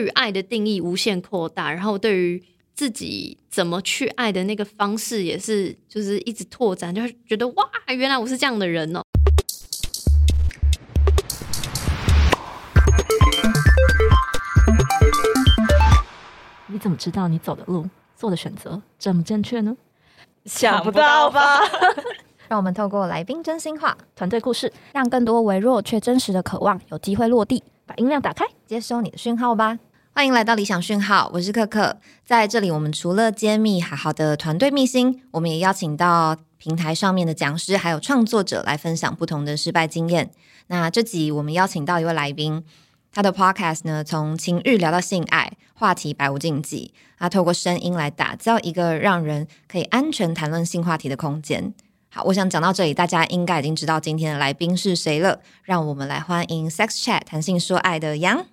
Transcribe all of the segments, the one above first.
对于爱的定义无限扩大，然后对于自己怎么去爱的那个方式也是，就是一直拓展，就会觉得哇，原来我是这样的人哦。你怎么知道你走的路、做的选择这么正确呢？想不到吧？让我们透过来宾真心话、团队故事，让更多微弱却真实的渴望有机会落地。把音量打开，接收你的讯号吧。欢迎来到理想讯号，我是可可。在这里，我们除了揭秘好好的团队秘辛，我们也邀请到平台上面的讲师还有创作者来分享不同的失败经验。那这集我们邀请到一位来宾。他的 podcast 呢，从情欲聊到性爱，话题百无禁忌。他透过声音来打造一个让人可以安全谈论性话题的空间。好，我想讲到这里，大家应该已经知道今天的来宾是谁了。让我们来欢迎 Sex Chat 谈性说爱的杨。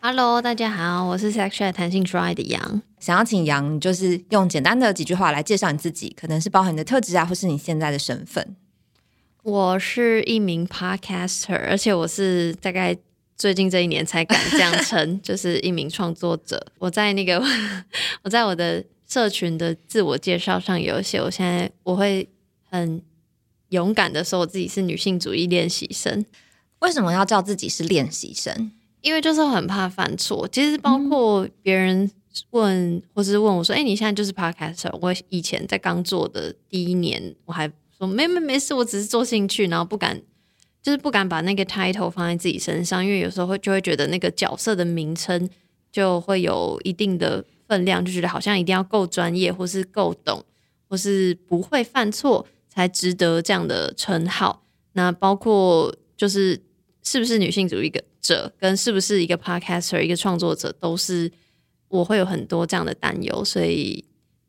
Hello，大家好，我是 Sex Chat 谈性说爱的杨。想要请杨，就是用简单的几句话来介绍你自己，可能是包含你的特质啊，或是你现在的身份。我是一名 podcaster，而且我是大概。最近这一年才敢这样称，就是一名创作者。我在那个 我在我的社群的自我介绍上有写，我现在我会很勇敢的说我自己是女性主义练习生。为什么要叫自己是练习生？因为就是很怕犯错。其实包括别人问或是问我说：“哎，你现在就是 podcaster？” 我以前在刚做的第一年，我还说：“没没没事，我只是做兴趣，然后不敢。”就是不敢把那个 title 放在自己身上，因为有时候会就会觉得那个角色的名称就会有一定的分量，就觉得好像一定要够专业，或是够懂，或是不会犯错才值得这样的称号。那包括就是是不是女性主义者，跟是不是一个 podcaster 一个创作者，都是我会有很多这样的担忧，所以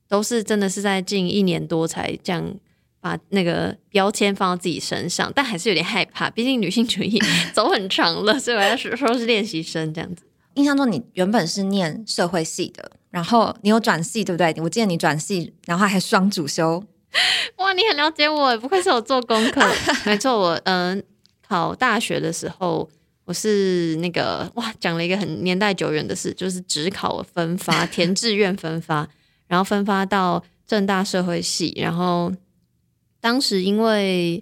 都是真的是在近一年多才这样。把那个标签放到自己身上，但还是有点害怕，毕竟女性主义 走很长了，所以我要说说是练习生这样子。印象中你原本是念社会系的，然后你有转系对不对？我记得你转系，然后还双主修。哇，你很了解我，不愧是我做功课。没错，我嗯考大学的时候，我是那个哇讲了一个很年代久远的事，就是只考分发填志愿分发，然后分发到正大社会系，然后。当时因为，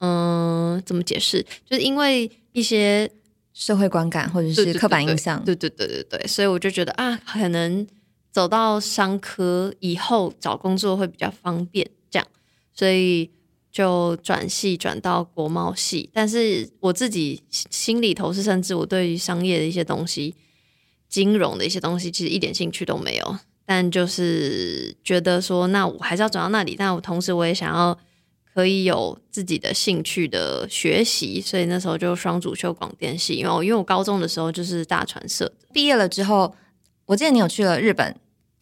嗯，怎么解释？就是因为一些社会观感或者是刻板印象，对对对对对，所以我就觉得啊，可能走到商科以后找工作会比较方便，这样，所以就转系转到国贸系。但是我自己心里头是，甚至我对于商业的一些东西、金融的一些东西，其实一点兴趣都没有。但就是觉得说，那我还是要转到那里。但我同时我也想要。可以有自己的兴趣的学习，所以那时候就双主修广电系。因为我因为我高中的时候就是大传社的，毕业了之后，我记得你有去了日本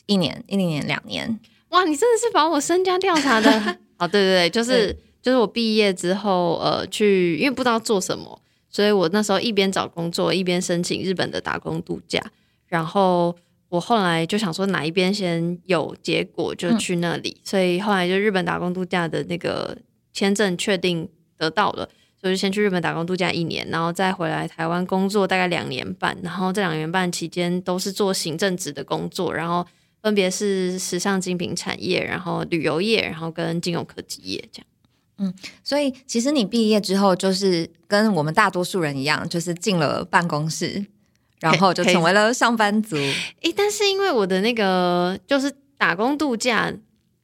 一年、一年、两年。哇，你真的是把我身家调查的哦，对对对，就是就是我毕业之后，呃，去因为不知道做什么，所以我那时候一边找工作，一边申请日本的打工度假，然后。我后来就想说哪一边先有结果就去那里，所以后来就日本打工度假的那个签证确定得到了，所以就先去日本打工度假一年，然后再回来台湾工作大概两年半，然后这两年半期间都是做行政职的工作，然后分别是时尚精品产业，然后旅游业，然后跟金融科技业这样。嗯，所以其实你毕业之后就是跟我们大多数人一样，就是进了办公室。然后就成为了上班族。诶，但是因为我的那个就是打工度假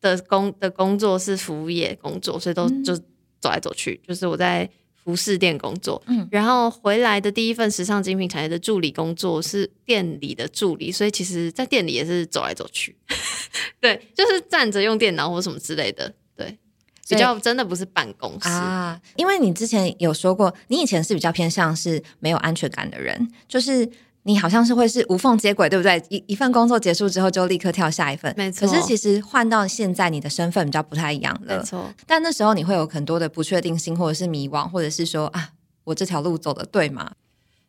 的工的工作是服务业工作，所以都就走来走去。就是我在服饰店工作，嗯，然后回来的第一份时尚精品产业的助理工作是店里的助理，所以其实在店里也是走来走去。对，就是站着用电脑或什么之类的。对，比较真的不是办公室啊。因为你之前有说过，你以前是比较偏向是没有安全感的人，就是。你好像是会是无缝接轨，对不对？一一份工作结束之后就立刻跳下一份，没错。可是其实换到现在，你的身份比较不太一样了，没错。但那时候你会有很多的不确定性，或者是迷惘，或者是说啊，我这条路走的对吗？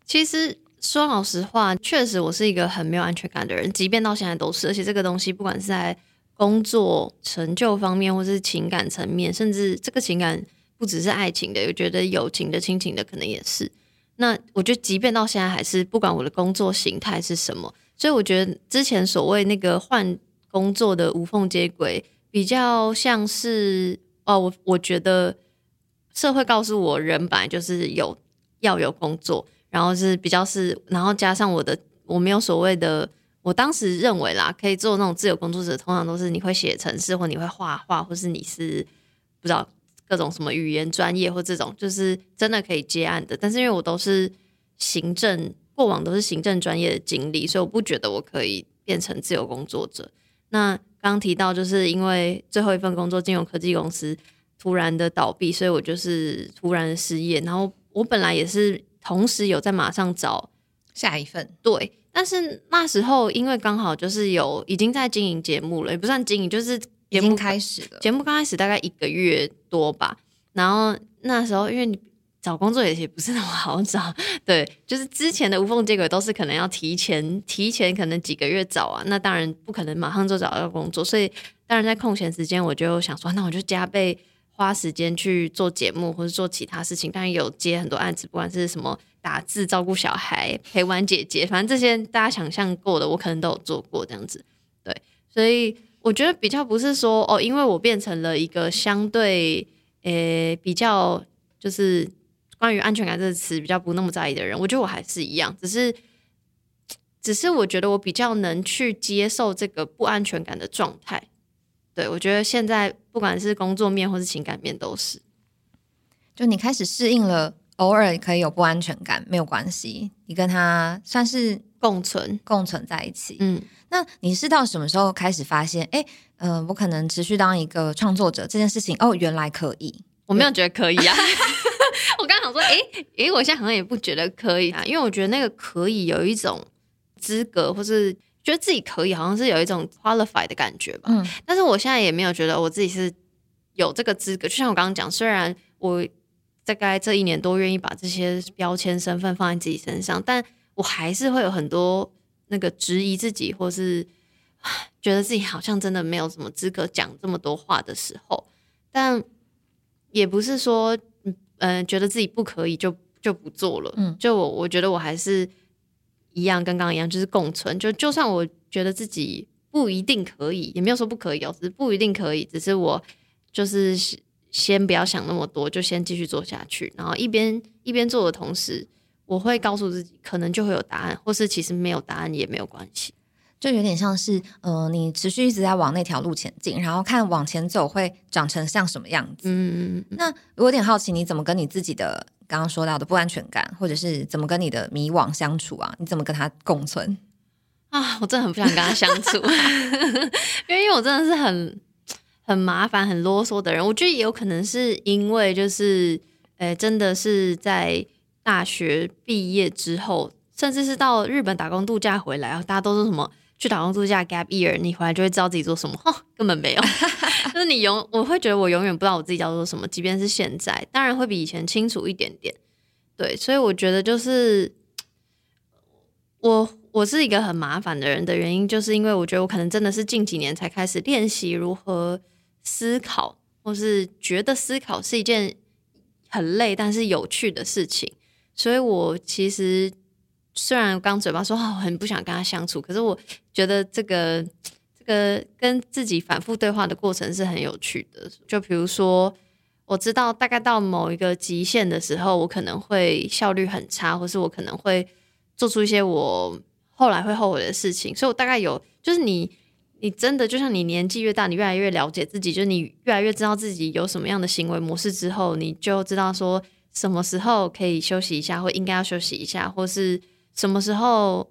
其实说老实话，确实我是一个很没有安全感的人，即便到现在都是。而且这个东西，不管是在工作成就方面，或是情感层面，甚至这个情感不只是爱情的，我觉得友情的、亲情的可能也是。那我觉得，即便到现在，还是不管我的工作形态是什么，所以我觉得之前所谓那个换工作的无缝接轨，比较像是哦，我我觉得社会告诉我，人本来就是有要有工作，然后是比较是，然后加上我的我没有所谓的，我当时认为啦，可以做那种自由工作者，通常都是你会写程式，或你会画画，或是你是不知道。各种什么语言专业或这种，就是真的可以接案的。但是因为我都是行政，过往都是行政专业的经历，所以我不觉得我可以变成自由工作者。那刚刚提到，就是因为最后一份工作金融科技公司突然的倒闭，所以我就是突然失业。然后我本来也是同时有在马上找下一份，对。但是那时候因为刚好就是有已经在经营节目了，也不算经营，就是。节目开始了，节目刚开始大概一个月多吧，然后那时候因为你找工作也也不是那么好找，对，就是之前的无缝接轨都是可能要提前 提前可能几个月找啊，那当然不可能马上就找到工作，所以当然在空闲时间我就想说，那我就加倍花时间去做节目或者做其他事情，当然有接很多案子，不管是什么打字、照顾小孩、陪玩姐姐，反正这些大家想象过的，我可能都有做过这样子，对，所以。我觉得比较不是说哦，因为我变成了一个相对诶比较就是关于安全感这个词比较不那么在意的人。我觉得我还是一样，只是只是我觉得我比较能去接受这个不安全感的状态。对我觉得现在不管是工作面或是情感面都是，就你开始适应了，偶尔可以有不安全感没有关系，你跟他算是共存共存在一起，嗯。那你是到什么时候开始发现？哎，嗯，我可能持续当一个创作者这件事情，哦，原来可以。我没有觉得可以啊。我刚想说，哎，哎，我现在好像也不觉得可以啊，因为我觉得那个可以有一种资格，或是觉得自己可以，好像是有一种 qualify 的感觉吧。嗯。但是我现在也没有觉得我自己是有这个资格。就像我刚刚讲，虽然我大概这一年多愿意把这些标签身份放在自己身上，但我还是会有很多。那个质疑自己，或是觉得自己好像真的没有什么资格讲这么多话的时候，但也不是说，嗯，觉得自己不可以就就不做了。嗯，就我我觉得我还是一样，跟刚刚一样，就是共存。就就算我觉得自己不一定可以，也没有说不可以，只是不一定可以。只是我就是先不要想那么多，就先继续做下去。然后一边一边做的同时。我会告诉自己，可能就会有答案，或是其实没有答案也没有关系，就有点像是，呃，你持续一直在往那条路前进，然后看往前走会长成像什么样子。嗯嗯嗯。那我有点好奇，你怎么跟你自己的刚刚说到的不安全感，或者是怎么跟你的迷惘相处啊？你怎么跟他共存啊？我真的很不想跟他相处，因为我真的是很很麻烦、很啰嗦的人。我觉得也有可能是因为，就是，呃，真的是在。大学毕业之后，甚至是到日本打工度假回来啊，大家都说什么去打工度假 gap year，你回来就会知道自己做什么，根本没有。就是你永我会觉得我永远不知道我自己叫做什么，即便是现在，当然会比以前清楚一点点。对，所以我觉得就是我我是一个很麻烦的人的原因，就是因为我觉得我可能真的是近几年才开始练习如何思考，或是觉得思考是一件很累但是有趣的事情。所以，我其实虽然刚嘴巴说我很不想跟他相处，可是我觉得这个这个跟自己反复对话的过程是很有趣的。就比如说，我知道大概到某一个极限的时候，我可能会效率很差，或是我可能会做出一些我后来会后悔的事情。所以我大概有，就是你你真的就像你年纪越大，你越来越了解自己，就是你越来越知道自己有什么样的行为模式之后，你就知道说。什么时候可以休息一下，或应该要休息一下，或是什么时候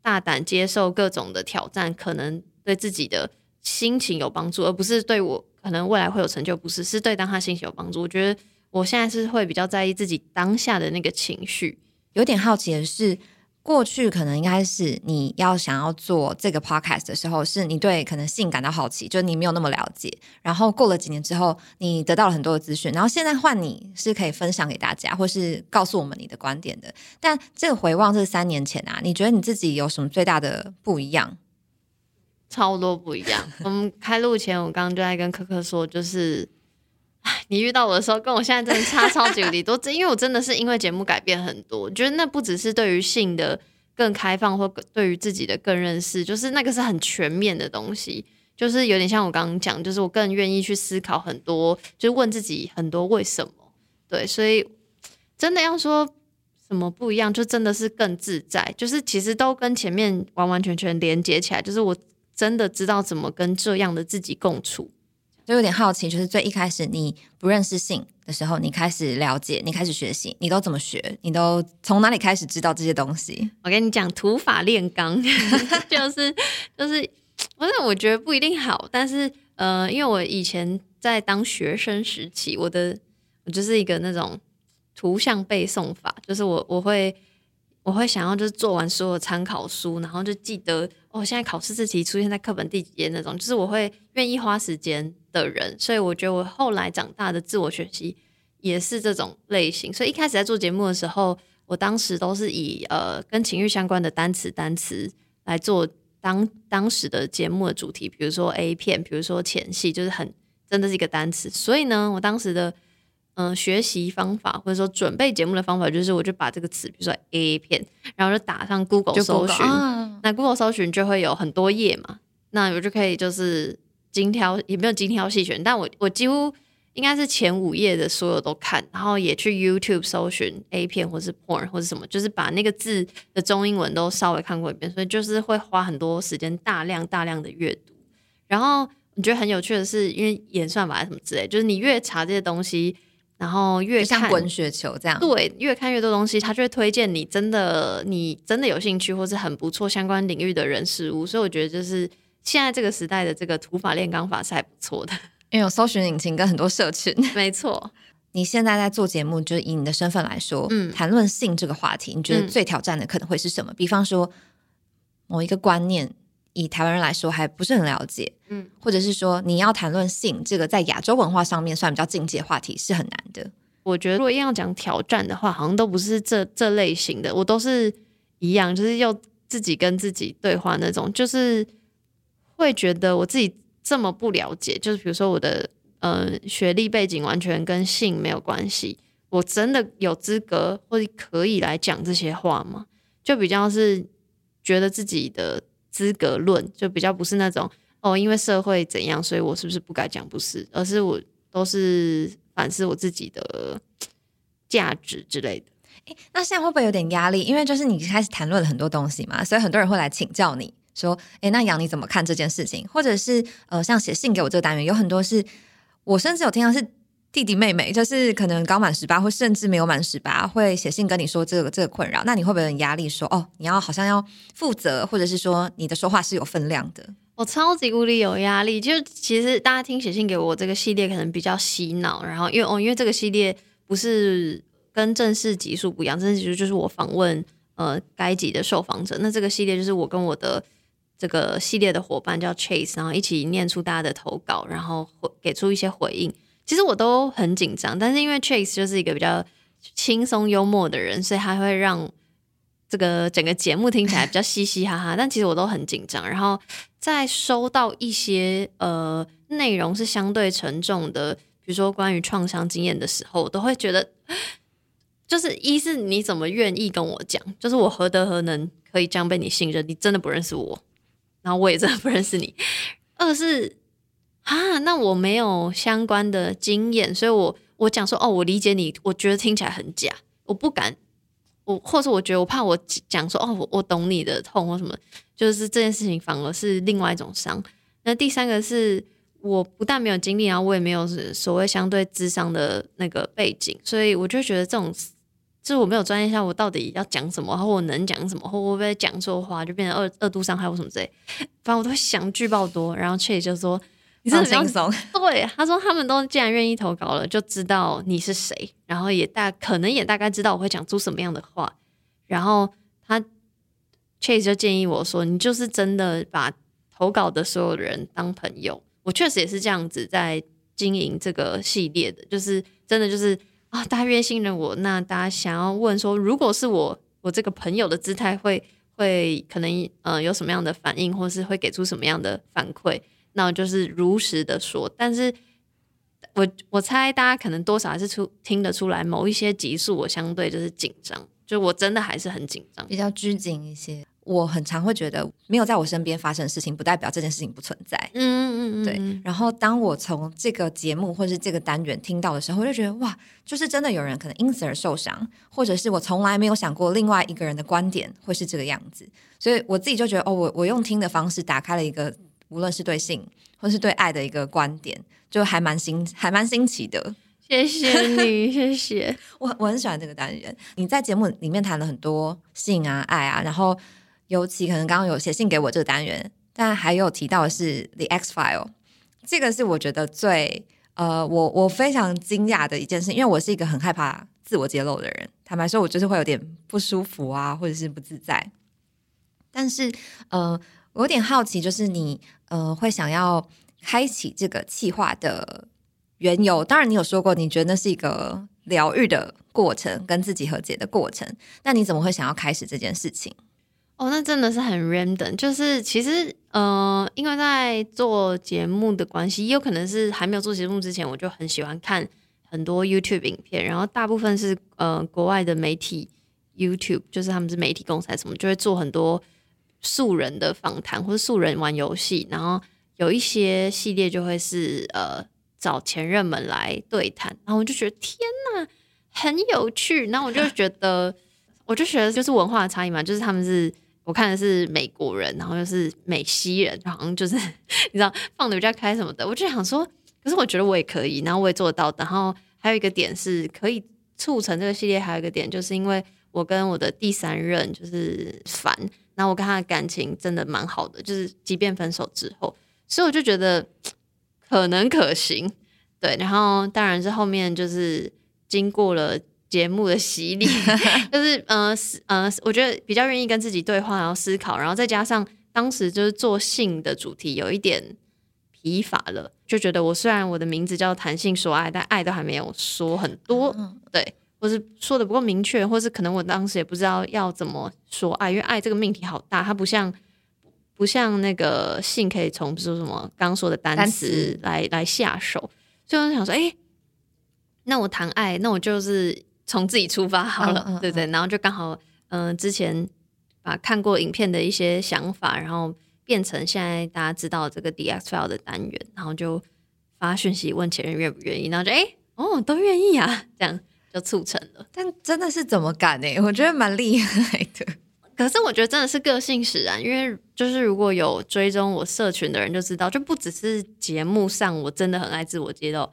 大胆接受各种的挑战，可能对自己的心情有帮助，而不是对我可能未来会有成就，不是是对当下心情有帮助。我觉得我现在是会比较在意自己当下的那个情绪。有点好奇的是。过去可能应该是你要想要做这个 podcast 的时候，是你对可能性感到好奇，就你没有那么了解。然后过了几年之后，你得到了很多的资讯，然后现在换你是可以分享给大家，或是告诉我们你的观点的。但这个回望这三年前啊，你觉得你自己有什么最大的不一样？超多不一样。我们开录前，我刚刚就在跟可可说，就是 你遇到我的时候，跟我现在真的差超级无敌多。这因为我真的是因为节目改变很多，我觉得那不只是对于性的更开放，或对于自己的更认识，就是那个是很全面的东西。就是有点像我刚刚讲，就是我更愿意去思考很多，就问自己很多为什么。对，所以真的要说什么不一样，就真的是更自在。就是其实都跟前面完完全全连接起来，就是我真的知道怎么跟这样的自己共处。就有点好奇，就是最一开始你不认识性的时候，你开始了解，你开始学习，你都怎么学？你都从哪里开始知道这些东西？我跟你讲，土法炼钢，就 是就是，不是我觉得不一定好，但是呃，因为我以前在当学生时期，我的我就是一个那种图像背诵法，就是我我会我会想要就是做完所有参考书，然后就记得哦，现在考试这题出现在课本第几页那种，就是我会愿意花时间。的人，所以我觉得我后来长大的自我学习也是这种类型。所以一开始在做节目的时候，我当时都是以呃跟情欲相关的单词单词来做当当时的节目的主题，比如说 A 片，比如说前戏，就是很真的是一个单词。所以呢，我当时的嗯学习方法或者说准备节目的方法，就是我就把这个词，比如说 A 片，然后就打上 Google 搜寻，那 Google 搜寻就会有很多页嘛，那我就可以就是。精挑也没有精挑细选，但我我几乎应该是前五页的所有都看，然后也去 YouTube 搜寻 A 片或是 porn 或者什么，就是把那个字的中英文都稍微看过一遍，所以就是会花很多时间大量大量的阅读。然后我觉得很有趣的是，因为演算法什么之类，就是你越查这些东西，然后越像滚雪球这样，对，越看越多东西，他就会推荐你真的你真的有兴趣或是很不错相关领域的人事物，所以我觉得就是。现在这个时代的这个土法炼钢法是还不错的，因为有搜寻引擎跟很多社群。没错，你现在在做节目，就是以你的身份来说，嗯，谈论性这个话题，你觉得最挑战的可能会是什么？比方说某一个观念，以台湾人来说还不是很了解，嗯，或者是说你要谈论性这个在亚洲文化上面算比较禁忌的话题是很难的。我觉得如果硬要讲挑战的话，好像都不是这这类型的，我都是一样，就是要自己跟自己对话那种，就是。会觉得我自己这么不了解，就是比如说我的呃学历背景完全跟性没有关系，我真的有资格或者可以来讲这些话吗？就比较是觉得自己的资格论，就比较不是那种哦，因为社会怎样，所以我是不是不该讲？不是，而是我都是反思我自己的价值之类的。诶，那现在会不会有点压力？因为就是你开始谈论了很多东西嘛，所以很多人会来请教你。说，哎，那杨你怎么看这件事情？或者是，呃，像写信给我这个单元，有很多是，我甚至有听到是弟弟妹妹，就是可能刚满十八，或甚至没有满十八，会写信跟你说这个这个困扰。那你会不会有压力？说，哦，你要好像要负责，或者是说你的说话是有分量的？我超级无力有压力。就其实大家听写信给我这个系列可能比较洗脑，然后因为哦，因为这个系列不是跟正式集数不一样，正式集数就是我访问呃该集的受访者，那这个系列就是我跟我的。这个系列的伙伴叫 Chase，然后一起念出大家的投稿，然后回给出一些回应。其实我都很紧张，但是因为 Chase 就是一个比较轻松幽默的人，所以他会让这个整个节目听起来比较嘻嘻哈哈。但其实我都很紧张。然后在收到一些呃内容是相对沉重的，比如说关于创伤经验的时候，我都会觉得，就是一是你怎么愿意跟我讲，就是我何德何能可以这样被你信任？你真的不认识我。然后我也真的不认识你。二是啊，那我没有相关的经验，所以我我讲说哦，我理解你，我觉得听起来很假，我不敢，我或者我觉得我怕我讲说哦，我我懂你的痛或什么，就是这件事情反而是另外一种伤。那第三个是我不但没有经历，然后我也没有所谓相对智商的那个背景，所以我就觉得这种。就是我没有专业下，我到底要讲什么，或我能讲什么，或会不会讲错话，就变成二二度伤害或什么之类。反正我都会想巨爆多。然后 Che 就说：“你很轻松。”对，他说他们都既然愿意投稿了，就知道你是谁，然后也大可能也大概知道我会讲出什么样的话。然后他 Chase 就建议我说：“你就是真的把投稿的所有人当朋友。”我确实也是这样子在经营这个系列的，就是真的就是。啊，大家越信任我，那大家想要问说，如果是我，我这个朋友的姿态会会可能呃有什么样的反应，或是会给出什么样的反馈，那我就是如实的说。但是我我猜大家可能多少还是出听得出来，某一些集数我相对就是紧张，就我真的还是很紧张。比较拘谨一些。我很常会觉得，没有在我身边发生的事情，不代表这件事情不存在。嗯嗯嗯，对，然后当我从这个节目或是这个单元听到的时候，我就觉得哇，就是真的有人可能因此而受伤，或者是我从来没有想过另外一个人的观点会是这个样子，所以我自己就觉得哦，我我用听的方式打开了一个无论是对性或是对爱的一个观点，就还蛮新还蛮新奇的。谢谢你，谢谢 我我很喜欢这个单元。你在节目里面谈了很多性啊爱啊，然后。尤其可能刚刚有写信给我这个单元，但还有提到的是 The X File，这个是我觉得最呃，我我非常惊讶的一件事，因为我是一个很害怕自我揭露的人，坦白说，我就是会有点不舒服啊，或者是不自在。但是呃，我有点好奇，就是你呃会想要开启这个计划的缘由，当然你有说过，你觉得那是一个疗愈的过程，跟自己和解的过程，那你怎么会想要开始这件事情？哦，那真的是很 random，就是其实，呃，因为在做节目的关系，也有可能是还没有做节目之前，我就很喜欢看很多 YouTube 影片，然后大部分是呃国外的媒体 YouTube，就是他们是媒体公司什么，就会做很多素人的访谈或者素人玩游戏，然后有一些系列就会是呃找前任们来对谈，然后我就觉得天呐，很有趣，然后我就觉得，我就觉得就是文化的差异嘛，就是他们是。我看的是美国人，然后又是美西人，好像就是 你知道放的比较开什么的，我就想说，可是我觉得我也可以，然后我也做得到。然后还有一个点是可以促成这个系列，还有一个点就是因为我跟我的第三任就是凡，然后我跟他的感情真的蛮好的，就是即便分手之后，所以我就觉得可能可行。对，然后当然是后面就是经过了。节目的洗礼，就是呃呃，我觉得比较愿意跟自己对话，然后思考，然后再加上当时就是做性的主题有一点疲乏了，就觉得我虽然我的名字叫谈性说爱，但爱都还没有说很多，对，或是说的不够明确，或是可能我当时也不知道要怎么说爱，因为爱这个命题好大，它不像不像那个性可以从比如说什么刚说的单词来来下手，所以我想说，哎，那我谈爱，那我就是。从自己出发好了，对对，然后就刚好，嗯，之前把看过影片的一些想法，然后变成现在大家知道这个 D X File 的单元，然后就发讯息问前任愿不愿意，然后就哎，哦，都愿意啊，这样就促成了。但真的是怎么敢呢？我觉得蛮厉害的。可是我觉得真的是个性使然，因为就是如果有追踪我社群的人就知道，就不只是节目上我真的很爱自我揭露，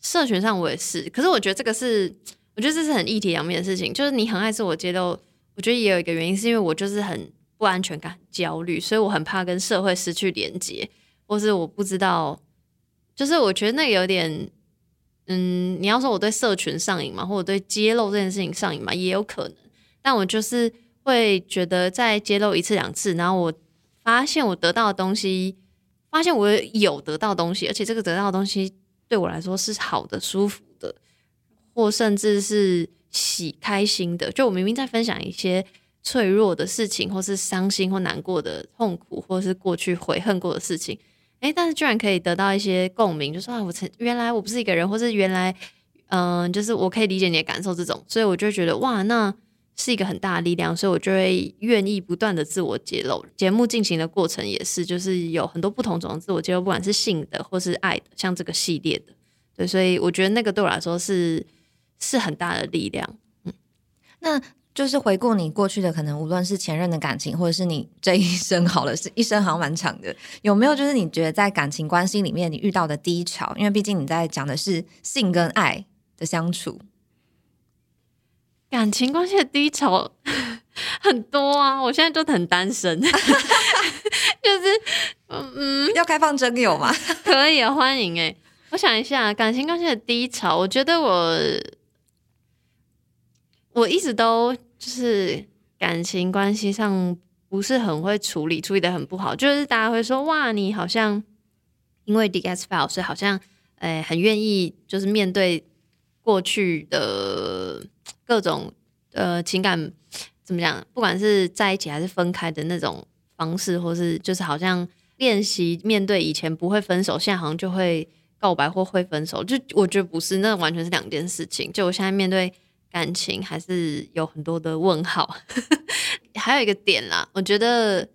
社群上我也是。可是我觉得这个是。我觉得这是很一体两面的事情，就是你很爱自我揭露，我觉得也有一个原因，是因为我就是很不安全感、焦虑，所以我很怕跟社会失去连接，或是我不知道，就是我觉得那有点，嗯，你要说我对社群上瘾嘛，或者对揭露这件事情上瘾嘛，也有可能，但我就是会觉得在揭露一次两次，然后我发现我得到的东西，发现我有得到东西，而且这个得到的东西对我来说是好的、舒服的。或甚至是喜开心的，就我明明在分享一些脆弱的事情，或是伤心或难过的痛苦，或是过去悔恨过的事情，诶，但是居然可以得到一些共鸣，就说啊，我曾原来我不是一个人，或是原来嗯，就是我可以理解你的感受，这种，所以我就觉得哇，那是一个很大的力量，所以我就会愿意不断的自我揭露。节目进行的过程也是，就是有很多不同种的自我揭露，不管是性的或是爱的，像这个系列的，对，所以我觉得那个对我来说是。是很大的力量，嗯，那就是回顾你过去的可能，无论是前任的感情，或者是你这一生好了，是一生好像蛮长的，有没有就是你觉得在感情关系里面你遇到的低潮？因为毕竟你在讲的是性跟爱的相处，感情关系的低潮很多啊！我现在就很单身，就是嗯，要开放真友吗？可以啊，欢迎哎！我想一下，感情关系的低潮，我觉得我。我一直都就是感情关系上不是很会处理，处理的很不好。就是大家会说哇，你好像因为 D S File，所以好像诶很愿意就是面对过去的各种呃情感怎么讲，不管是在一起还是分开的那种方式，或是就是好像练习面对以前不会分手，现在好像就会告白或会分手，就我觉得不是，那完全是两件事情。就我现在面对感情还是有很多的问号。还有一个点啦，我觉得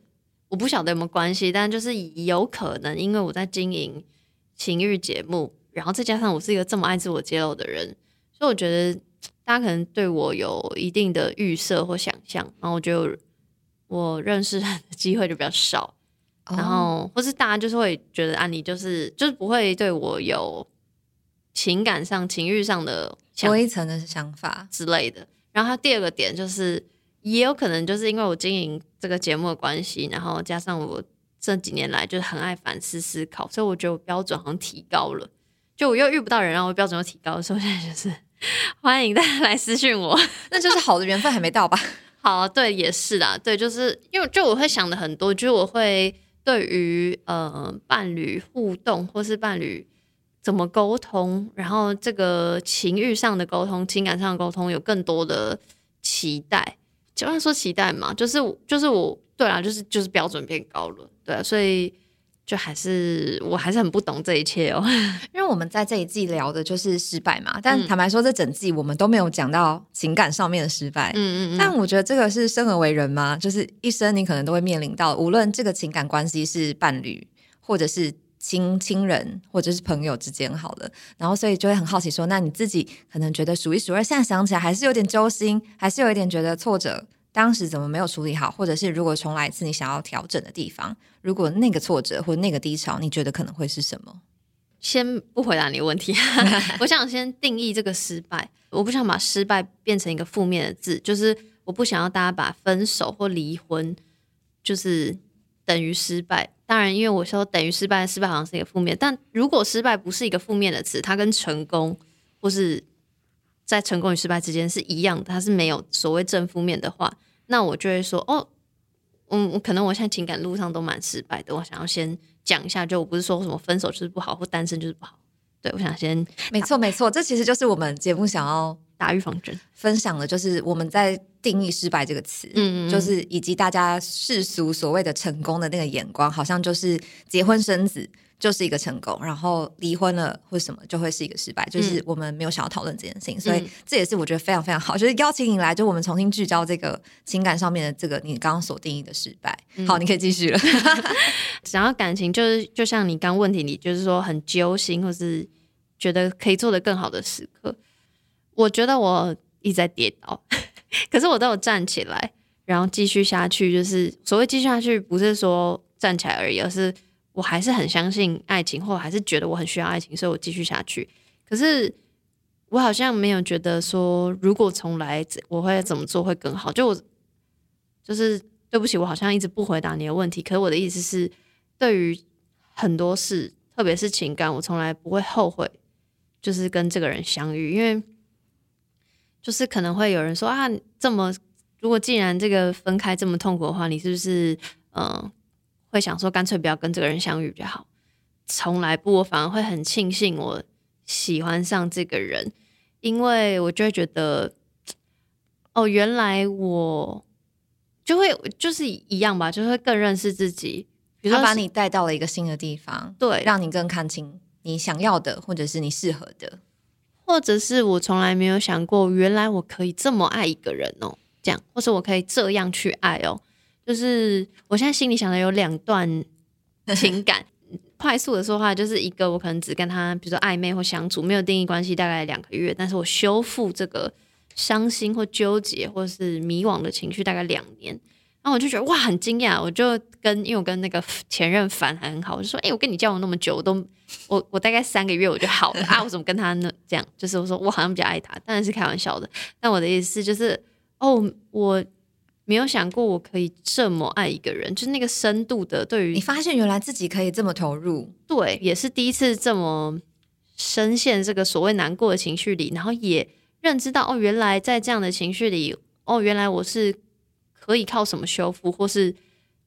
我不晓得有没有关系，但就是有可能，因为我在经营情欲节目，然后再加上我是一个这么爱自我揭露的人，所以我觉得大家可能对我有一定的预设或想象，然后我觉得我认识人的机会就比较少。然后，或是大家就是会觉得啊，你就是就是不会对我有情感上、情欲上的多一层的想法之类的。然后，他第二个点就是，也有可能就是因为我经营这个节目的关系，然后加上我这几年来就是很爱反思思考，所以我觉得我标准好像提高了。就我又遇不到人，让我标准又提高的时候，现在就是 欢迎大家来私讯我，那就是好的缘分还没到吧？好，对，也是啦，对，就是因为就我会想的很多，就是我会。对于呃伴侣互动或是伴侣怎么沟通，然后这个情欲上的沟通、情感上的沟通有更多的期待，就算说期待嘛，就是就是我对啊，就是就是标准变高了，对啊，所以。就还是我还是很不懂这一切哦，因为我们在这一季聊的就是失败嘛，但坦白说，这整季我们都没有讲到情感上面的失败。嗯嗯嗯。但我觉得这个是生而为人嘛，就是一生你可能都会面临到，无论这个情感关系是伴侣，或者是亲亲人，或者是朋友之间好了，然后所以就会很好奇说，那你自己可能觉得数一数二，现在想起来还是有点揪心，还是有一点觉得挫折。当时怎么没有处理好，或者是如果重来一次，你想要调整的地方，如果那个挫折或那个低潮，你觉得可能会是什么？先不回答你问题，我想先定义这个失败。我不想把失败变成一个负面的字，就是我不想要大家把分手或离婚就是等于失败。当然，因为我说等于失败，失败好像是一个负面，但如果失败不是一个负面的词，它跟成功或是在成功与失败之间是一样的，它是没有所谓正负面的话。那我就会说哦，嗯，可能我现在情感路上都蛮失败的。我想要先讲一下，就我不是说什么分手就是不好，或单身就是不好。对我想先，没错没错，这其实就是我们节目想要打预防针，分享的就是我们在定义失败这个词，嗯嗯，就是以及大家世俗所谓的成功的那个眼光，好像就是结婚生子。就是一个成功，然后离婚了或什么就会是一个失败，就是我们没有想要讨论这件事情，所以这也是我觉得非常非常好，就是邀请你来，就我们重新聚焦这个情感上面的这个你刚刚所定义的失败。好，你可以继续了。想要感情，就是就像你刚问题，你就是说很揪心，或是觉得可以做得更好的时刻。我觉得我一直在跌倒，可是我都有站起来，然后继续下去。就是所谓继续下去，不是说站起来而已，而是。我还是很相信爱情，或还是觉得我很需要爱情，所以我继续下去。可是我好像没有觉得说，如果重来，我会怎么做会更好。就我就是对不起，我好像一直不回答你的问题。可是我的意思是，对于很多事，特别是情感，我从来不会后悔，就是跟这个人相遇，因为就是可能会有人说啊，这么如果既然这个分开这么痛苦的话，你是不是嗯？会想说，干脆不要跟这个人相遇比较好。从来不，我反而会很庆幸我喜欢上这个人，因为我就会觉得，哦，原来我就会就是一样吧，就会更认识自己。比如说，把你带到了一个新的地方，对，让你更看清你想要的，或者是你适合的，或者是我从来没有想过，原来我可以这么爱一个人哦，这样，或者我可以这样去爱哦。就是我现在心里想的有两段 情感，快速的说话，就是一个我可能只跟他，比如说暧昧或相处，没有定义关系，大概两个月，但是我修复这个伤心或纠结或是迷惘的情绪大概两年，然后我就觉得哇很惊讶，我就跟因为我跟那个前任烦还很好，我就说哎我跟你交往那么久，我都我我大概三个月我就好了 啊，我怎么跟他呢？这样就是我说我好像比较爱他，当然是开玩笑的，但我的意思就是哦我。没有想过我可以这么爱一个人，就是那个深度的。对于你发现原来自己可以这么投入，对，也是第一次这么深陷这个所谓难过的情绪里，然后也认知到哦，原来在这样的情绪里，哦，原来我是可以靠什么修复，或是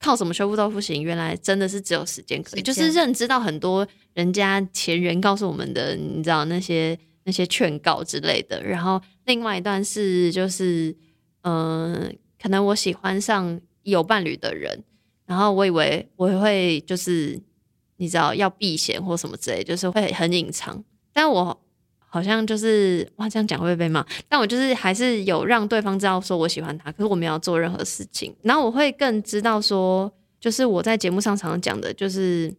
靠什么修复都不行。原来真的是只有时间可以，就是认知到很多人家前人告诉我们的，你知道那些那些劝告之类的。然后另外一段是就是嗯。可能我喜欢上有伴侣的人，然后我以为我会就是你知道要避嫌或什么之类，就是会很隐藏。但我好像就是哇，这样讲会被骂？但我就是还是有让对方知道说我喜欢他，可是我没有做任何事情。然后我会更知道说，就是我在节目上常常讲的，就是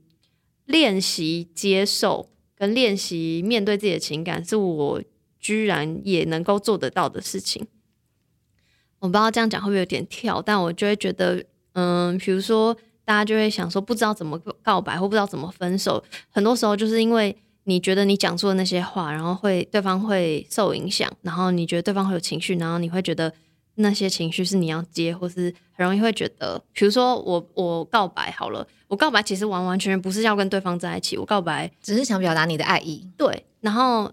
练习接受跟练习面对自己的情感，是我居然也能够做得到的事情。我不知道这样讲会不会有点跳，但我就会觉得，嗯，比如说大家就会想说，不知道怎么告白或不知道怎么分手，很多时候就是因为你觉得你讲出的那些话，然后会对方会受影响，然后你觉得对方会有情绪，然后你会觉得那些情绪是你要接，或是很容易会觉得，比如说我我告白好了，我告白其实完完全全不是要跟对方在一起，我告白只是想表达你的爱意。对，然后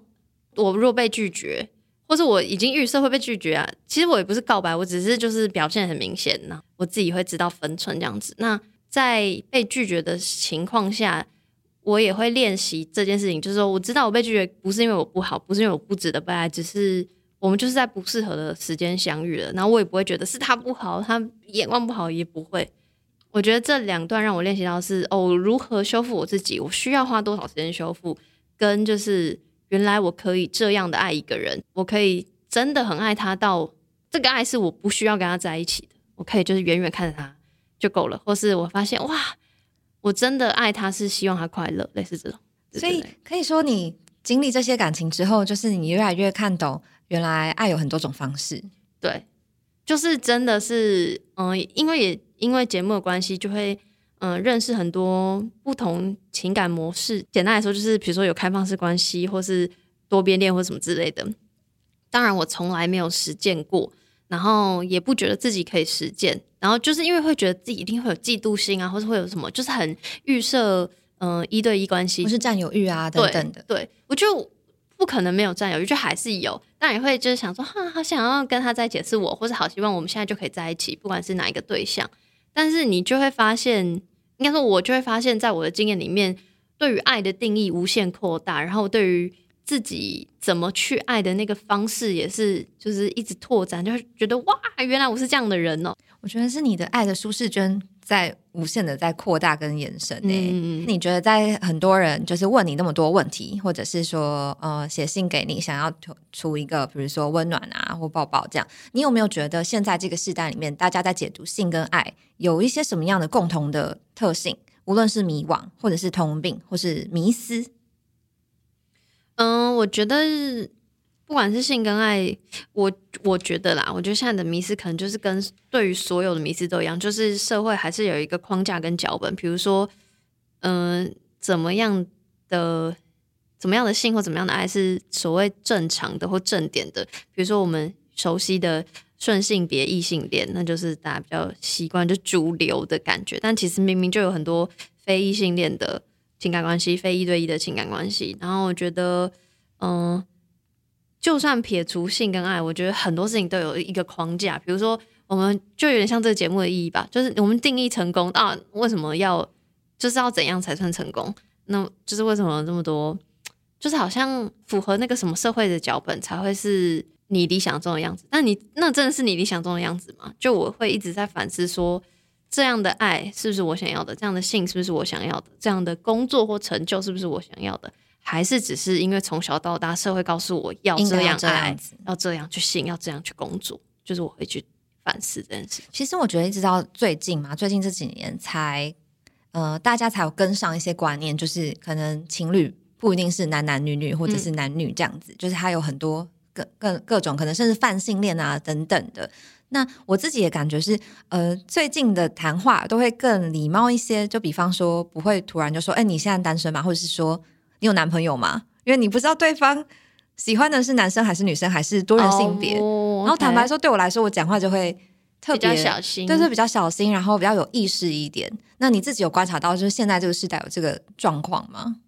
我若被拒绝。或是我已经预设会被拒绝啊，其实我也不是告白，我只是就是表现很明显呢，我自己会知道分寸这样子。那在被拒绝的情况下，我也会练习这件事情，就是说我知道我被拒绝不是因为我不好，不是因为我不值得被爱，只是我们就是在不适合的时间相遇了。然后我也不会觉得是他不好，他眼光不好也不会。我觉得这两段让我练习到是哦，如何修复我自己，我需要花多少时间修复，跟就是。原来我可以这样的爱一个人，我可以真的很爱他，到这个爱是我不需要跟他在一起的，我可以就是远远看着他就够了，或是我发现哇，我真的爱他是希望他快乐，类似这种。所以可以说，你经历这些感情之后，就是你越来越看懂，原来爱有很多种方式。对，就是真的是，嗯，因为也因为节目的关系，就会。嗯，认识很多不同情感模式。简单来说，就是比如说有开放式关系，或是多边恋，或什么之类的。当然，我从来没有实践过，然后也不觉得自己可以实践。然后就是因为会觉得自己一定会有嫉妒心啊，或者会有什么，就是很预设，嗯，一对一关系，或是占有欲啊等等的。对我就不可能没有占有欲，就还是有。但也会就是想说，哈，好想要跟他在解释我，或者好希望我们现在就可以在一起，不管是哪一个对象。但是你就会发现，应该说，我就会发现，在我的经验里面，对于爱的定义无限扩大，然后对于自己怎么去爱的那个方式，也是就是一直拓展，就会觉得哇，原来我是这样的人哦。我觉得是你的爱的舒适圈。在无限的在扩大跟延伸呢？你觉得在很多人就是问你那么多问题，或者是说呃写信给你，想要出一个比如说温暖啊或抱抱这样，你有没有觉得现在这个时代里面，大家在解读性跟爱有一些什么样的共同的特性？无论是迷惘，或者是通病，或是迷思？嗯，我觉得。不管是性跟爱，我我觉得啦，我觉得现在的迷失可能就是跟对于所有的迷失都一样，就是社会还是有一个框架跟脚本，比如说，嗯，怎么样的怎么样的性或怎么样的爱是所谓正常的或正点的，比如说我们熟悉的顺性别异性恋，那就是大家比较习惯就主流的感觉，但其实明明就有很多非异性恋的情感关系，非一对一的情感关系，然后我觉得，嗯。就算撇除性跟爱，我觉得很多事情都有一个框架。比如说，我们就有点像这个节目的意义吧，就是我们定义成功啊，为什么要就是要怎样才算成功？那就是为什么这么多，就是好像符合那个什么社会的脚本才会是你理想中的样子。那你那真的是你理想中的样子吗？就我会一直在反思说，这样的爱是不是我想要的？这样的性是不是我想要的？这样的工作或成就是不是我想要的？还是只是因为从小到大社会告诉我要这样爱，要这样去性，要这样去工作，就是我会去反思这件事。其实我觉得一直到最近嘛，最近这几年才呃，大家才有跟上一些观念，就是可能情侣不一定是男男女女，或者是男女这样子，就是他有很多各各各种可能，甚至泛性恋啊等等的。那我自己也感觉是，呃，最近的谈话都会更礼貌一些，就比方说不会突然就说，哎，你现在单身吗？或者是说。你有男朋友吗？因为你不知道对方喜欢的是男生还是女生，还是多元性别。然后坦白说，对我来说，我讲话就会特别小心，对，是比较小心，然后比较有意识一点。那你自己有观察到，就是现在这个时代有这个状况吗？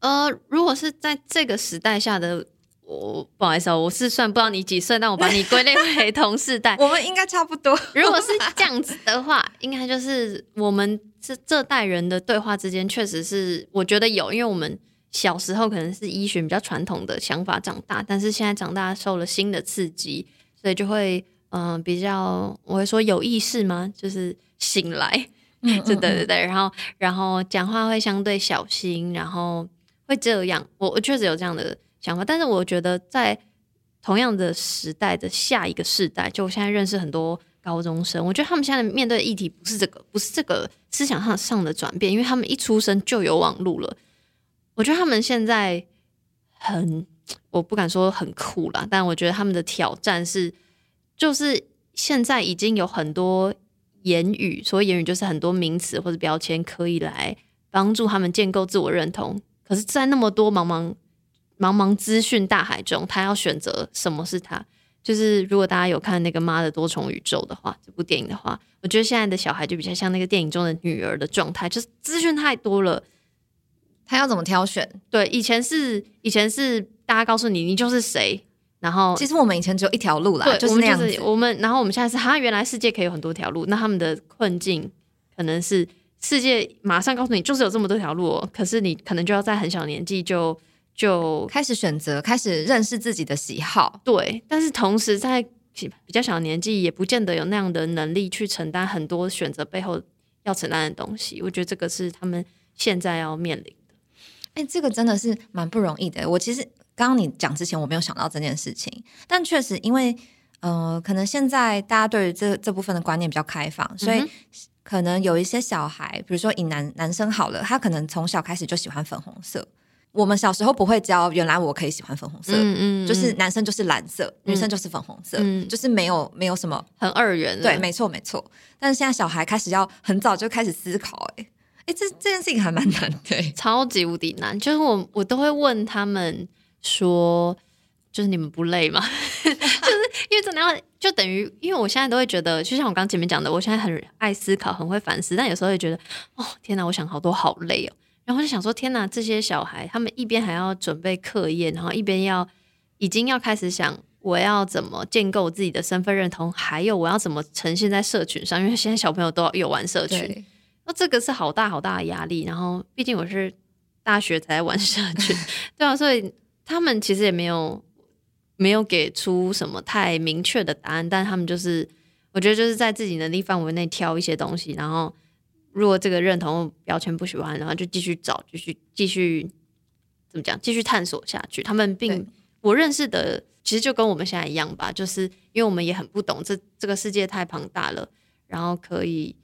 呃，如果是在这个时代下的，我不好意思哦，我是算不知道你几岁，但我把你归类为同世代，我们应该差不多。如果是这样子的话，应该就是我们。这这代人的对话之间，确实是我觉得有，因为我们小时候可能是医学比较传统的想法长大，但是现在长大受了新的刺激，所以就会嗯比较我会说有意识吗？就是醒来，嗯 是对对对，然后然后讲话会相对小心，然后会这样。我我确实有这样的想法，但是我觉得在同样的时代的下一个世代，就我现在认识很多高中生，我觉得他们现在面对的议题不是这个，不是这个思想上上的转变，因为他们一出生就有网络了。我觉得他们现在很，我不敢说很酷啦，但我觉得他们的挑战是，就是现在已经有很多言语，所谓言语就是很多名词或者标签可以来帮助他们建构自我认同。可是，在那么多茫茫茫茫资讯大海中，他要选择什么是他？就是如果大家有看那个《妈的多重宇宙》的话，这部电影的话，我觉得现在的小孩就比较像那个电影中的女儿的状态，就是资讯太多了。他要怎么挑选？对，以前是以前是大家告诉你你就是谁，然后其实我们以前只有一条路啦，对，就是我们那样子。我们然后我们现在是哈，原来世界可以有很多条路。那他们的困境可能是世界马上告诉你就是有这么多条路哦，可是你可能就要在很小年纪就就开始选择，开始认识自己的喜好。对，但是同时在比较小的年纪也不见得有那样的能力去承担很多选择背后要承担的东西。我觉得这个是他们现在要面临的。哎、这个真的是蛮不容易的。我其实刚刚你讲之前，我没有想到这件事情，但确实因为呃，可能现在大家对于这这部分的观念比较开放，所以嗯可能有一些小孩，比如说以男男生好了，他可能从小开始就喜欢粉红色。我们小时候不会教，原来我可以喜欢粉红色，嗯就是男生就是蓝色，女生就是粉红色，嗯就是没有没有什么很二元的，对，没错没错。但是现在小孩开始要很早就开始思考、哎哎，这这件事情还蛮难的、哎 超级无敌难。就是我我都会问他们说，就是你们不累吗？就是因为真的要就等于，因为我现在都会觉得，就像我刚前面讲的，我现在很爱思考，很会反思，但有时候会觉得，哦天哪，我想好多好累哦。然后就想说，天哪，这些小孩他们一边还要准备课业，然后一边要已经要开始想。我要怎么建构自己的身份认同？还有我要怎么呈现在社群上？因为现在小朋友都有玩社群，那这个是好大好大的压力。然后，毕竟我是大学才玩社群，对啊，所以他们其实也没有没有给出什么太明确的答案，但他们就是我觉得就是在自己能力范围内挑一些东西，然后如果这个认同标签不喜欢，然后就继续找，继续继续怎么讲，继续探索下去。他们并我认识的其实就跟我们现在一样吧，就是因为我们也很不懂这这个世界太庞大了，然后可以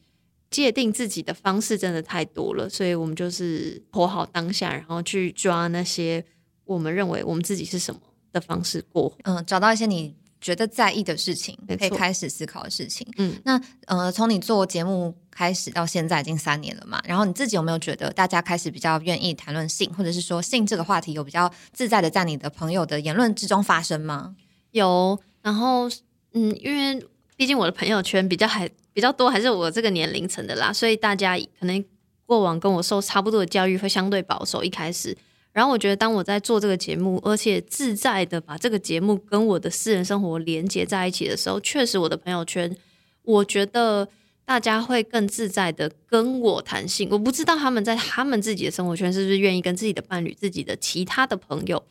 界定自己的方式真的太多了，所以我们就是活好当下，然后去抓那些我们认为我们自己是什么的方式过。嗯，找到一些你觉得在意的事情，可以开始思考的事情。嗯，那呃，从你做节目开始到现在已经三年了嘛，然后你自己有没有觉得大家开始比较愿意谈论性，或者是说性这个话题有比较自在的在你的朋友的言论之中发生吗？有，然后嗯，因为毕竟我的朋友圈比较还比较多，还是我这个年龄层的啦，所以大家可能过往跟我受差不多的教育会相对保守。一开始，然后我觉得当我在做这个节目，而且自在的把这个节目跟我的私人生活连接在一起的时候，确实我的朋友圈，我觉得。大家会更自在的跟我谈性，我不知道他们在他们自己的生活圈是不是愿意跟自己的伴侣、自己的其他的朋友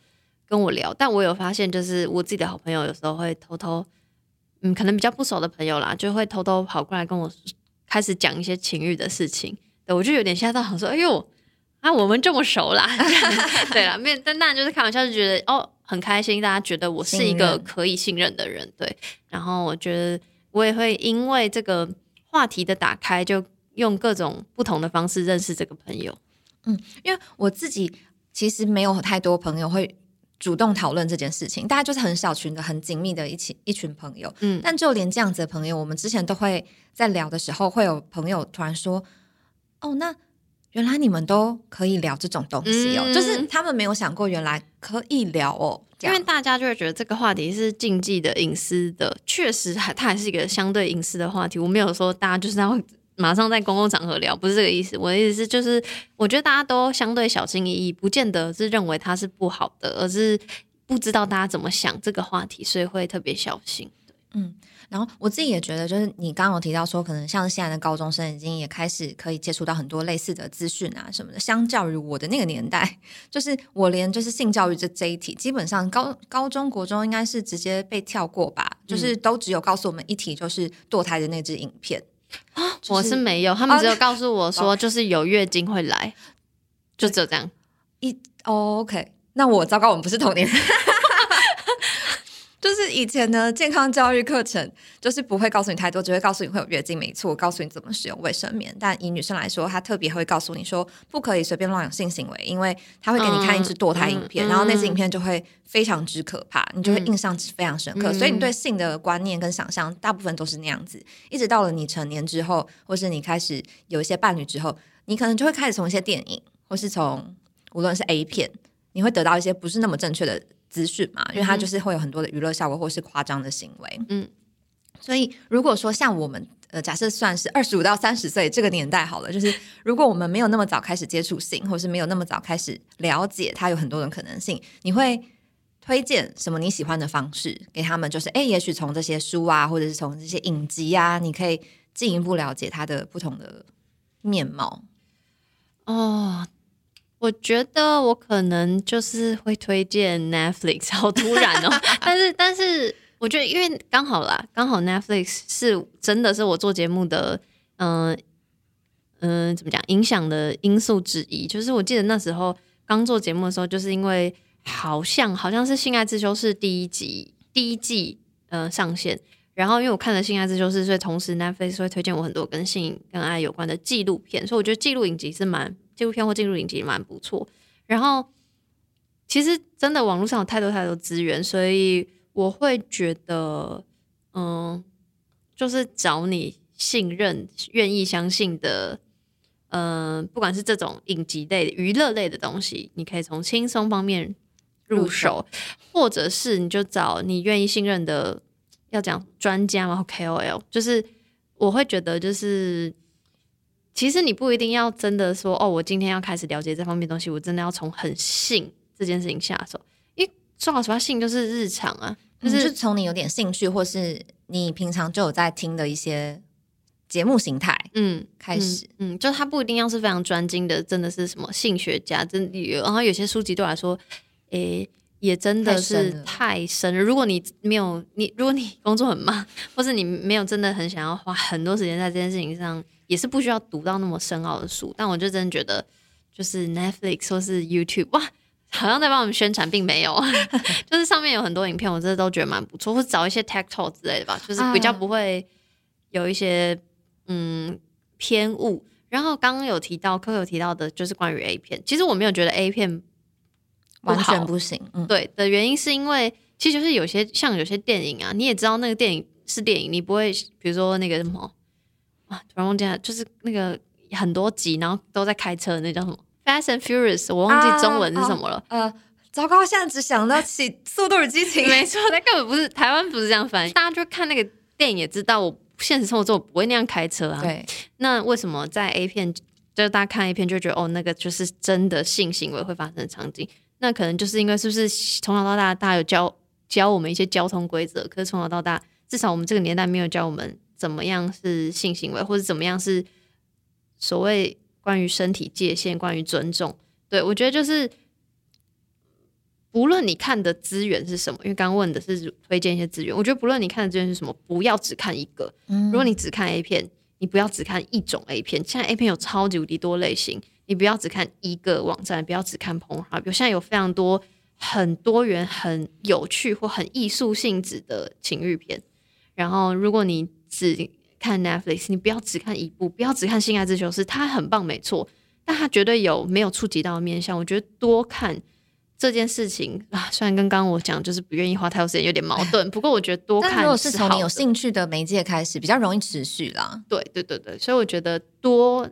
跟我聊，但我有发现，就是我自己的好朋友有时候会偷偷，嗯，可能比较不熟的朋友啦，就会偷偷跑过来跟我开始讲一些情欲的事情，对我就有点吓到，想说，哎呦，啊，我们这么熟啦，对啦，没有，但那就是开玩笑，就觉得哦很开心，大家觉得我是一个可以信任的人，对，然后我觉得我也会因为这个话题的打开，就用各种不同的方式认识这个朋友，嗯因为我自己其实没有太多朋友会主动讨论这件事情，大家就是很小群的、很紧密的一起一群朋友。嗯。但就连这样子的朋友，我们之前都会在聊的时候，会有朋友突然说：“哦，那原来你们都可以聊这种东西哦。嗯就是他们没有想过，原来可以聊哦。因为大家就会觉得这个话题是禁忌的、隐私的，确实还它还是一个相对隐私的话题。我没有说大家就是要马上在公共场合聊，不是这个意思。我的意思是，就是我觉得大家都相对小心翼翼，不见得是认为它是不好的，而是不知道大家怎么想这个话题，所以会特别小心。然后我自己也觉得，就是你刚刚有提到说，可能像现在的高中生已经也开始可以接触到很多类似的资讯啊什么的。相较于我的那个年代，就是我连就是性教育这这一题，基本上高高中国中应该是直接被跳过吧，就是都只有告诉我们一题，就是堕胎的那支影片。我是没有，他们只有告诉我说，就是有月经会来，就只有这样。一、哦、OK，那我糟糕，我们不是同年。就是以前的健康教育课程，就是不会告诉你太多，只会告诉你会有月经，没错，告诉你怎么使用卫生棉。但以女生来说，她特别会告诉你说，不可以随便乱有性行为，因为她会给你看一支堕胎影片，嗯然后那支影片就会非常之可怕，你就会印象非常深刻。嗯所以你对性的观念跟想象，大部分都是那样子。一直到了你成年之后，或是你开始有一些伴侣之后，你可能就会开始从一些电影，或是从无论是 A 片，你会得到一些不是那么正确的资讯嘛，因为它就是会有很多的娱乐效果或是夸张的行为。嗯，所以如果说像我们呃，假设算是二十五到三十岁这个年代好了，就是如果我们没有那么早开始接触性，或是没有那么早开始了解它有很多种可能性，你会推荐什么你喜欢的方式给他们？就是哎，也许从这些书啊，或者是从这些影集啊，你可以进一步了解它的不同的面貌。哦，我觉得我可能就是会推荐 Netflix，好突然哦。但是，但是我觉得，因为刚好啦，刚好 Netflix 是真的是我做节目的，嗯、嗯、怎么讲，影响的因素之一。就是我记得那时候刚做节目的时候，就是因为好像好像是《性爱自修室》第一集第一季呃上线。然后，因为我看了《性爱自修室》，所以同时 Netflix 会推荐我很多跟性跟爱有关的纪录片，所以我觉得纪录影集是蛮纪录片或进入影集蛮不错。然后，其实真的网络上有太多太多资源，所以我会觉得，嗯，就是找你信任、愿意相信的，嗯、不管是这种影集类、娱乐类的东西，你可以从轻松方面入入手，或者是你就找你愿意信任的。要讲专家嘛？KOL 就是我会觉得，就是其实你不一定要真的说哦，我今天要开始了解这方面东西，我真的要从很性这件事情下手。因为说老实话，性就是日常啊，就就是是从你有点兴趣，或是你平常就有在听的一些节目形态嗯开始。嗯，嗯，就是他不一定要是非常专精的，真的是什么性学家，真的有。然后有些书籍对我来说，诶、也真的是太深了。如果你没有你，如果你工作很忙，或是你没有真的很想要花很多时间在这件事情上，也是不需要读到那么深奥的书。但我就真的觉得，就是 Netflix 或是 YouTube，哇，好像在帮我们宣传，并没有，就是上面有很多影片，我真的都觉得蛮不错，或者找一些 Tech Talk 之类的吧，就是比较啊不会有一些嗯偏误。然后刚刚有提到，科有提到的就是关于 A 片，其实我没有觉得 A 片不完全不行，嗯，对的原因是因为，其实就是有些像有些电影啊，你也知道那个电影是电影，你不会比如说那个什么啊，突然忘记了，就是那个很多集，然后都在开车，那叫什么《Fast and Furious》，我忘记中文是什么了。呃，糟糕，现在只想到起《速度与激情》没错，那根本不是台湾不是这样翻译，大家就看那个电影也知道，我现实生活中我不会那样开车啊。对，那为什么在 A 片，就是大家看 A 片就觉得哦，那个就是真的性行为会发生的场景？那可能就是因为是不是从小到大大家有教教我们一些交通规则，可是从小到大，至少我们这个年代没有教我们怎么样是性行为，或者怎么样是所谓关于身体界限、关于尊重。对我觉得就是。不论你看的资源是什么，因为刚刚问的是推荐一些资源，我觉得不论你看的资源是什么，不要只看一个，嗯如果你只看 A 片，你不要只看一种 A 片。现在 A 片有超级无敌多类型，你不要只看一个网站，不要只看 Pornhub。现在有非常多很多元、很有趣或很艺术性质的情欲片。然后，如果你只看 Netflix，你不要只看一部，不要只看《性爱自修室》，它很棒，没错，但它绝对有没有触及到的面向。我觉得多看。这件事情啊，虽然跟刚刚我讲就是不愿意花太多时间有点矛盾，不过我觉得多 看但如果是从你有兴趣的媒介开始，比较容易持续啦。对对对对，所以我觉得多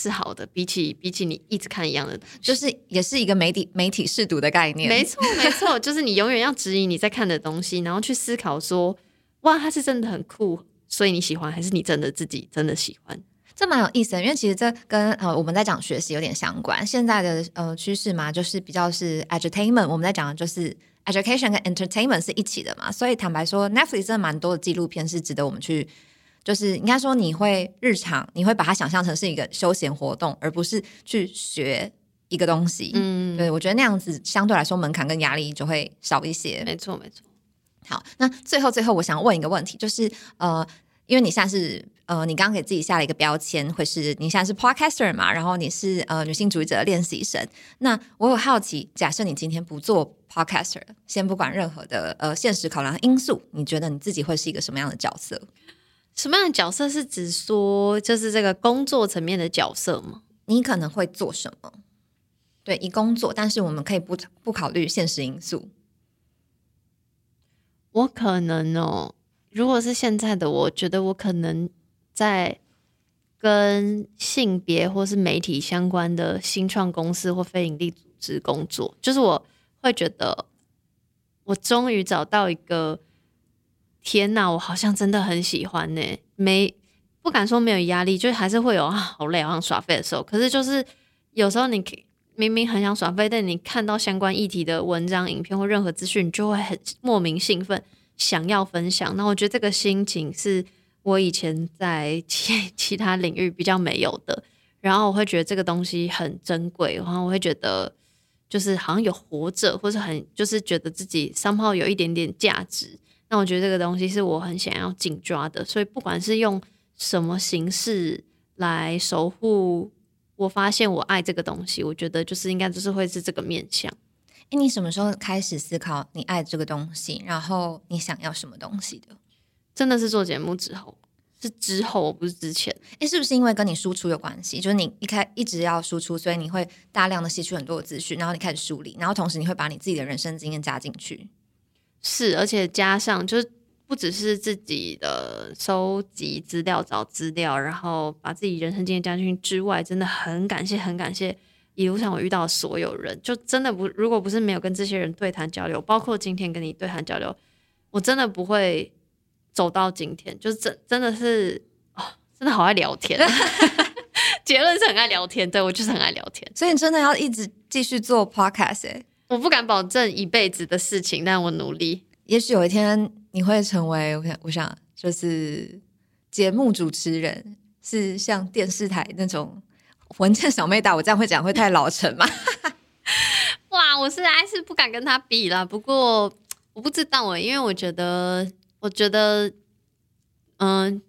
是好的，比起比起你一直看一样的，就是也是一个媒体媒体试读的概念，没错没错，就是你永远要质疑你在看的东西，然后去思考说，哇，它是真的很酷，所以你喜欢，还是你真的自己真的喜欢？这蛮有意思的，因为其实这跟呃我们在讲学习有点相关。现在的呃趋势嘛，就是比较是 edutainment，我们在讲的就是 education 跟 entertainment 是一起的嘛。所以坦白说，Netflix 真的蛮多的纪录片是值得我们去，就是应该说你会日常你会把它想象成是一个休闲活动，而不是去学一个东西。嗯，对，我觉得那样子相对来说门槛跟压力就会少一些。没错没错。好，那最后最后我想问一个问题，就是呃，因为你现在是呃，你刚刚给自己下了一个标签，会是你现在是 podcaster 嘛？然后你是呃女性主义者的练习生。那我有好奇，假设你今天不做 podcaster，先不管任何的呃现实考量因素，你觉得你自己会是一个什么样的角色？什么样的角色是指说就是这个工作层面的角色吗？你可能会做什么？对，以工作，但是我们可以不不考虑现实因素。我可能哦，如果是现在的，我觉得我可能。在跟性别或是媒体相关的新创公司或非营利组织工作，就是我会觉得，我终于找到一个，天哪，我好像真的很喜欢呢。没不敢说没有压力，就还是会有啊，好累，好像耍废的时候。可是就是有时候你明明很想耍废，但你看到相关议题的文章、影片或任何资讯，你就会很莫名兴奋，想要分享。那我觉得这个心情是。我以前在其 其他领域比较没有的，然后我会觉得这个东西很珍贵，然后我会觉得就是好像有活着，或是很就是觉得自己三号有一点点价值。那我觉得这个东西是我很想要紧抓的，所以不管是用什么形式来守护，我发现我爱这个东西，我觉得就是应该就是会是这个面向。哎，你什么时候开始思考你爱这个东西，然后你想要什么东西的？真的是做节目之后，是之后，不是之前。哎，是不是因为跟你输出有关系？就是你一开一直要输出，所以你会大量的吸取很多的资讯，然后你开始梳理，然后同时你会把你自己的人生经验加进去。是，而且加上就是不只是自己的收集资料、找资料，然后把自己人生经验加进去之外，真的很感谢，很感谢一路上我遇到的所有人。就真的不，如果不是没有跟这些人对谈交流，包括今天跟你对谈交流，我真的不会。走到今天，就是真真的是哦，真的好爱聊天。结论是很爱聊天，对我就是很爱聊天，所以你真的要一直继续做 podcast 哎，我不敢保证一辈子的事情，但我努力。也许有一天你会成为，我想，我想就是节目主持人，是像电视台那种文件小妹大，我这样会讲会太老成吗？哇，我是还是不敢跟他比啦。不过我不知道哎，因为我觉得。我觉得，嗯，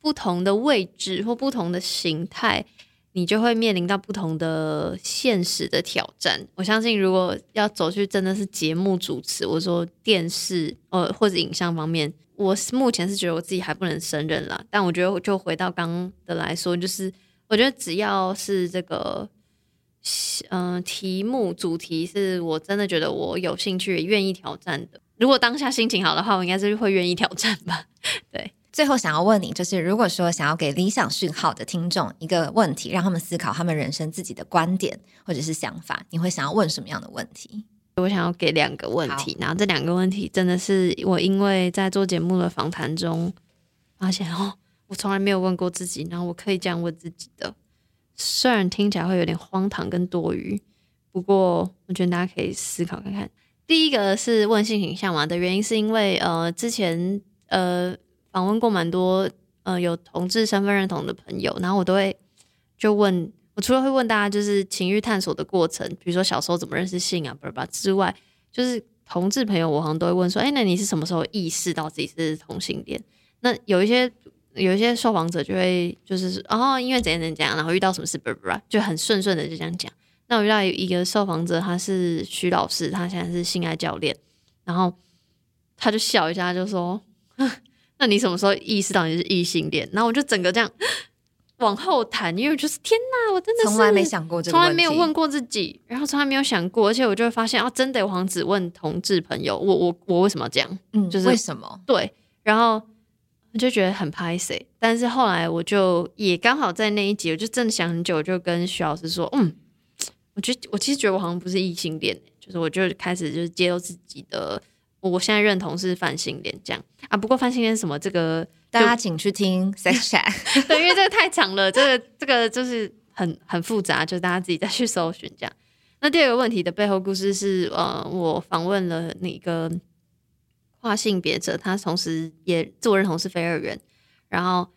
不同的位置或不同的形态，你就会面临到不同的现实的挑战。我相信，如果要走去真的是节目主持，我说电视呃或者影像方面，我目前是觉得我自己还不能胜任了。但我觉得，就回到刚刚的来说，就是我觉得只要是这个，嗯，题目主题是我真的觉得我有兴趣、愿意挑战的。如果当下心情好的话，我应该是会愿意挑战吧。对，最后想要问你，就是如果说想要给理想讯号的听众一个问题，让他们思考他们人生自己的观点或者是想法，你会想要问什么样的问题？我想要给两个问题，然后这两个问题真的是我因为在做节目的访谈中发现哦，我从来没有问过自己，然后我可以这样问自己的。虽然听起来会有点荒唐跟多余，不过我觉得大家可以思考看看。第一个是问性倾向嘛的原因，是因为呃之前呃访问过蛮多呃有同志身份认同的朋友，然后我都会就问我除了会问大家就是情欲探索的过程，比如说小时候怎么认识性啊，不是吧之外，就是同志朋友我好像都会问说，哎，那你是什么时候意识到自己是同性恋？那有一些有一些受访者就会就是哦，因为怎样怎样，然后遇到什么事，不不不，就很顺顺的就这样讲。那我遇到一个受访者，他是徐老师，他现在是性爱教练，然后他就笑一下，就说：“那你什么时候意识到你是异性恋？”然后我就整个这样往后弹，因为就是天哪，我真的从来没想过，从来没有问过自己，然后从来没有想过，而且我就会发现啊，真的，我好像只问同志朋友，我我我为什么要这样？嗯，就是为什么？对，然后我就觉得很拍谁但是后来我就也刚好在那一集，我就真的想很久，就跟徐老师说：“嗯。”我觉得我其实觉得我好像不是异性恋，就是我就开始就是接受自己的，我现在认同是泛性恋这样啊。不过泛性恋什么这个，大家请去听 sex chat，对，因为这个太长了，这个这个就是很很复杂，就大家自己再去搜寻这样。那第二个问题的背后故事是，呃，我访问了那个跨性别者，他同时也自我认同是非二元，然后，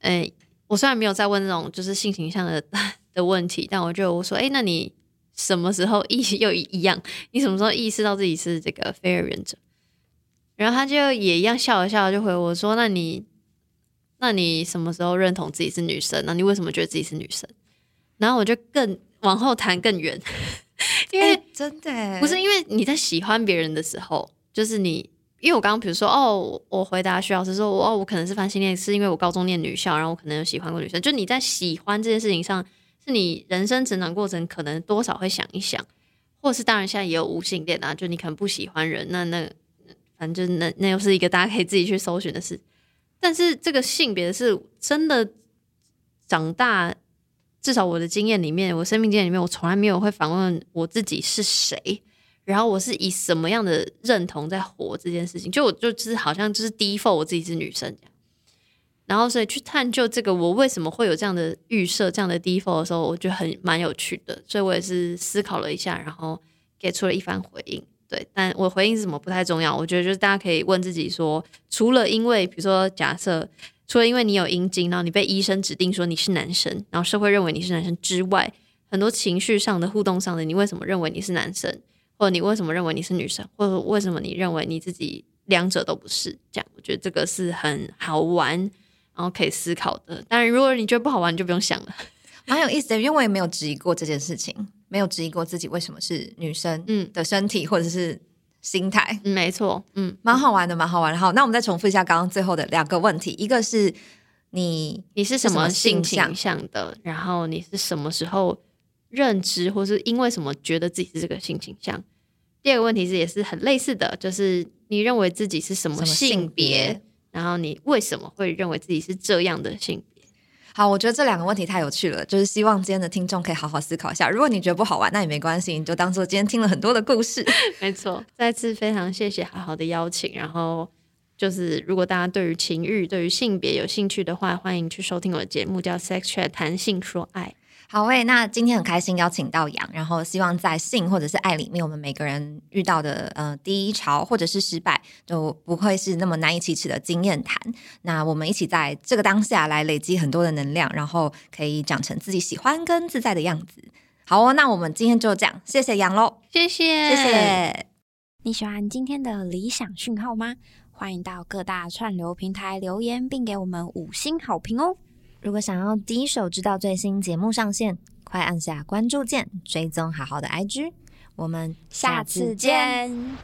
诶，我虽然没有在问那种就是性倾向的。的问题，但我就我说，哎，那你什么时候意 又一样？你什么时候意识到自己是这个非二元者？然后他就也一样笑了笑，就回我说，那你那你什么时候认同自己是女生那？你为什么觉得自己是女生？然后我就更往后谈更远，因为、哎真的耶不是因为你在喜欢别人的时候，就是你，因为我刚刚比如说哦，我我回答徐老师说，我哦，我可能是泛性恋，是因为我高中念女校，然后我可能有喜欢过女生。就你在喜欢这件事情上，是你人生成长过程可能多少会想一想，或是当然现在也有无性恋啊，就你可能不喜欢人，那那反正那那又是一个大家可以自己去搜寻的事。但是这个性别是真的长大，至少我的经验里面，我生命经验里面，我从来没有会反问我自己是谁，然后我是以什么样的认同在活这件事情。就我就就是好像就是 default 我自己是女生这样，然后所以去探究这个我为什么会有这样的预设、这样的 default 的时候，我觉得很蛮有趣的，所以我也是思考了一下，然后给出了一番回应。对，但我回应是什么不太重要，我觉得就是大家可以问自己说，除了因为比如说假设。除了因为你有阴茎，然后你被医生指定说你是男生，然后社会认为你是男生之外，很多情绪上的互动上的，你为什么认为你是男生，或者你为什么认为你是女生，或者为什么你认为你自己两者都不是？这样，我觉得这个是很好玩，然后可以思考的。当然，如果你觉得不好玩，你就不用想了。蛮有意思的，因为我也没有质疑过这件事情，没有质疑过自己为什么是女生嗯的身体或者是心态，嗯没错，嗯，蛮好玩的，蛮好玩的。好，那我们再重复一下刚刚最后的两个问题，一个是你你是什么性倾向的？然后你是什么时候认知，或是因为什么觉得自己是这个性倾向？第二个问题是也是很类似的，就是你认为自己是什么性别？然后你为什么会认为自己是这样的性别？好，我觉得这两个问题太有趣了，就是希望今天的听众可以好好思考一下。如果你觉得不好玩，那也没关系，你就当做今天听了很多的故事。没错，再次非常谢谢好好的邀请。然后就是，如果大家对于情欲、对于性别有兴趣的话，欢迎去收听我的节目，叫《Sex Chat 谈性说爱》。好诶，那今天很开心邀请到杨，然后希望在性或者是爱里面，我们每个人遇到的呃第一潮或者是失败，都不会是那么难以启齿的经验谈。那我们一起在这个当下来累积很多的能量，然后可以长成自己喜欢跟自在的样子。好哦，那我们今天就这样，谢谢杨喽，谢谢，谢谢。你喜欢今天的理想讯号吗？欢迎到各大串流平台留言，并给我们五星好评哦！如果想要第一手知道最新节目上线，快按下关注键，追踪好好的 IG。我们下次见。